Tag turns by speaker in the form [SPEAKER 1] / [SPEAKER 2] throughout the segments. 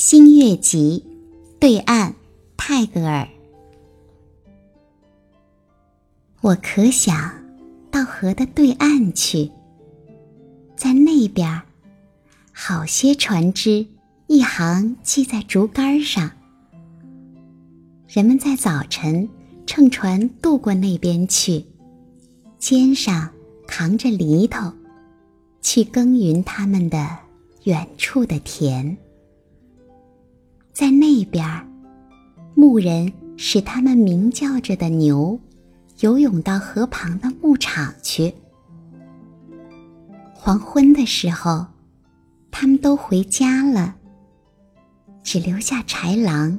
[SPEAKER 1] 新月集，对岸，泰戈尔。我可想到河的对岸去，在那边，好些船只一行系在竹竿上，人们在早晨乘船渡过那边去，肩上扛着犁头，去耕耘他们的远处的田。在那边，牧人使他们鸣叫着的牛游泳到河旁的牧场去。黄昏的时候，他们都回家了，只留下豺狼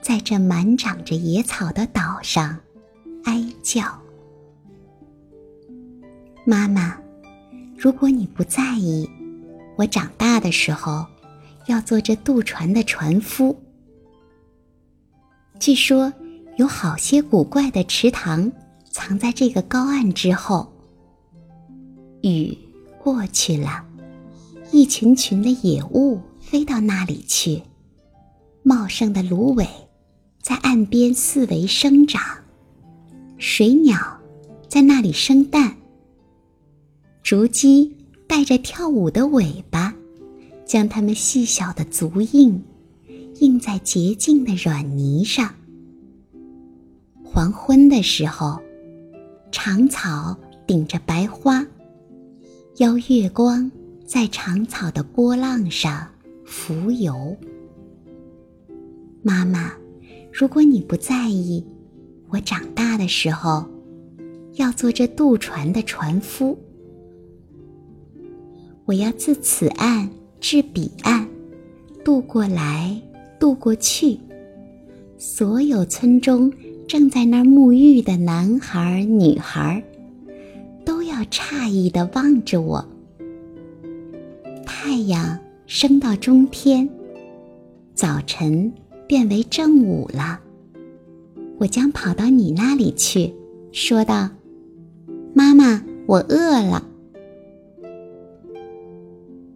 [SPEAKER 1] 在这满长着野草的岛上哀叫。妈妈，如果你不在意，我长大的时候。要做这渡船的船夫。据说有好些古怪的池塘藏在这个高岸之后。雨过去了，一群群的野物飞到那里去，茂盛的芦苇在岸边四围生长，水鸟在那里生蛋，竹鸡带着跳舞的尾巴。将它们细小的足印印在洁净的软泥上。黄昏的时候，长草顶着白花，邀月光在长草的波浪上浮游。妈妈，如果你不在意，我长大的时候要做这渡船的船夫。我要自此岸。至彼岸，渡过来，渡过去。所有村中正在那儿沐浴的男孩、女孩，都要诧异的望着我。太阳升到中天，早晨变为正午了。我将跑到你那里去，说道：“妈妈，我饿了。”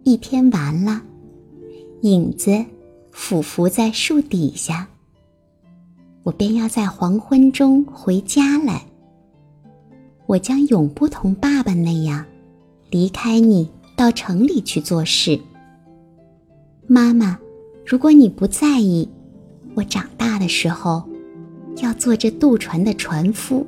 [SPEAKER 1] 一天完了，影子俯伏在树底下。我便要在黄昏中回家来。我将永不同爸爸那样离开你，到城里去做事。妈妈，如果你不在意，我长大的时候要做这渡船的船夫。